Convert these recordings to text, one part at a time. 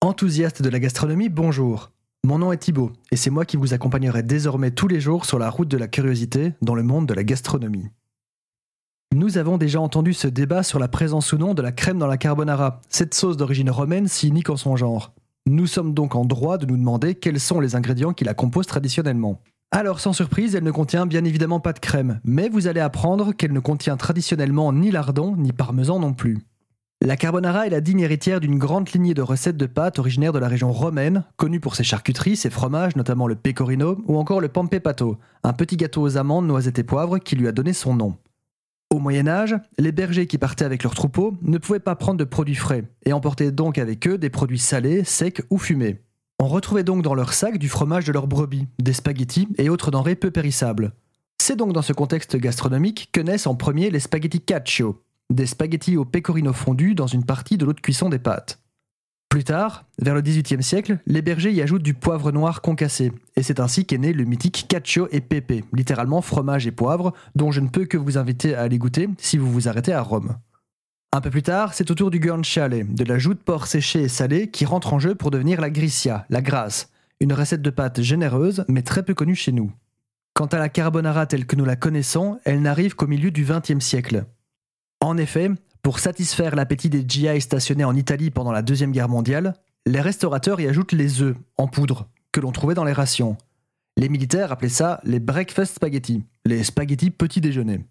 Enthousiaste de la gastronomie, bonjour. Mon nom est Thibaut et c'est moi qui vous accompagnerai désormais tous les jours sur la route de la curiosité dans le monde de la gastronomie. Nous avons déjà entendu ce débat sur la présence ou non de la crème dans la carbonara, cette sauce d'origine romaine si unique en son genre. Nous sommes donc en droit de nous demander quels sont les ingrédients qui la composent traditionnellement. Alors sans surprise, elle ne contient bien évidemment pas de crème, mais vous allez apprendre qu'elle ne contient traditionnellement ni lardon ni parmesan non plus. La carbonara est la digne héritière d'une grande lignée de recettes de pâtes originaires de la région romaine, connue pour ses charcuteries, ses fromages, notamment le pecorino ou encore le pampepato, un petit gâteau aux amandes, noisettes et poivres qui lui a donné son nom. Au Moyen Âge, les bergers qui partaient avec leurs troupeaux ne pouvaient pas prendre de produits frais et emportaient donc avec eux des produits salés, secs ou fumés. On retrouvait donc dans leur sac du fromage de leurs brebis, des spaghettis et autres denrées peu périssables. C'est donc dans ce contexte gastronomique que naissent en premier les spaghettis cacio, des spaghettis au pecorino fondu dans une partie de l'eau de cuisson des pâtes. Plus tard, vers le XVIIIe siècle, les bergers y ajoutent du poivre noir concassé, et c'est ainsi qu'est né le mythique cacio et pepe, littéralement fromage et poivre, dont je ne peux que vous inviter à aller goûter si vous vous arrêtez à Rome. Un peu plus tard, c'est au tour du guanciale, de la joue de porc séchée et salée qui rentre en jeu pour devenir la gricia, la grasse, une recette de pâte généreuse mais très peu connue chez nous. Quant à la carbonara telle que nous la connaissons, elle n'arrive qu'au milieu du XXe siècle. En effet, pour satisfaire l'appétit des GI stationnés en Italie pendant la Deuxième Guerre mondiale, les restaurateurs y ajoutent les œufs, en poudre, que l'on trouvait dans les rations. Les militaires appelaient ça les breakfast spaghetti, les spaghettis petit déjeuner.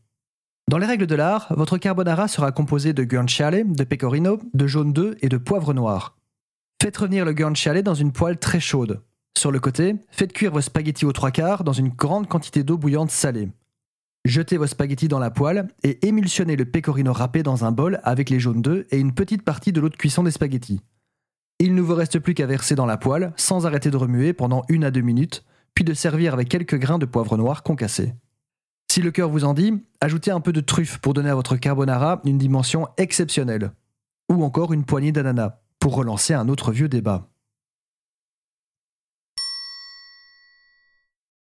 Dans les règles de l'art, votre carbonara sera composé de guanciale, de pecorino, de jaune d'œuf et de poivre noir. Faites revenir le guanciale dans une poêle très chaude. Sur le côté, faites cuire vos spaghettis aux trois quarts dans une grande quantité d'eau bouillante salée. Jetez vos spaghettis dans la poêle et émulsionnez le pecorino râpé dans un bol avec les jaunes d'œufs et une petite partie de l'eau de cuisson des spaghettis. Il ne vous reste plus qu'à verser dans la poêle sans arrêter de remuer pendant une à deux minutes, puis de servir avec quelques grains de poivre noir concassé. Si le cœur vous en dit, ajoutez un peu de truffe pour donner à votre carbonara une dimension exceptionnelle. Ou encore une poignée d'ananas, pour relancer un autre vieux débat.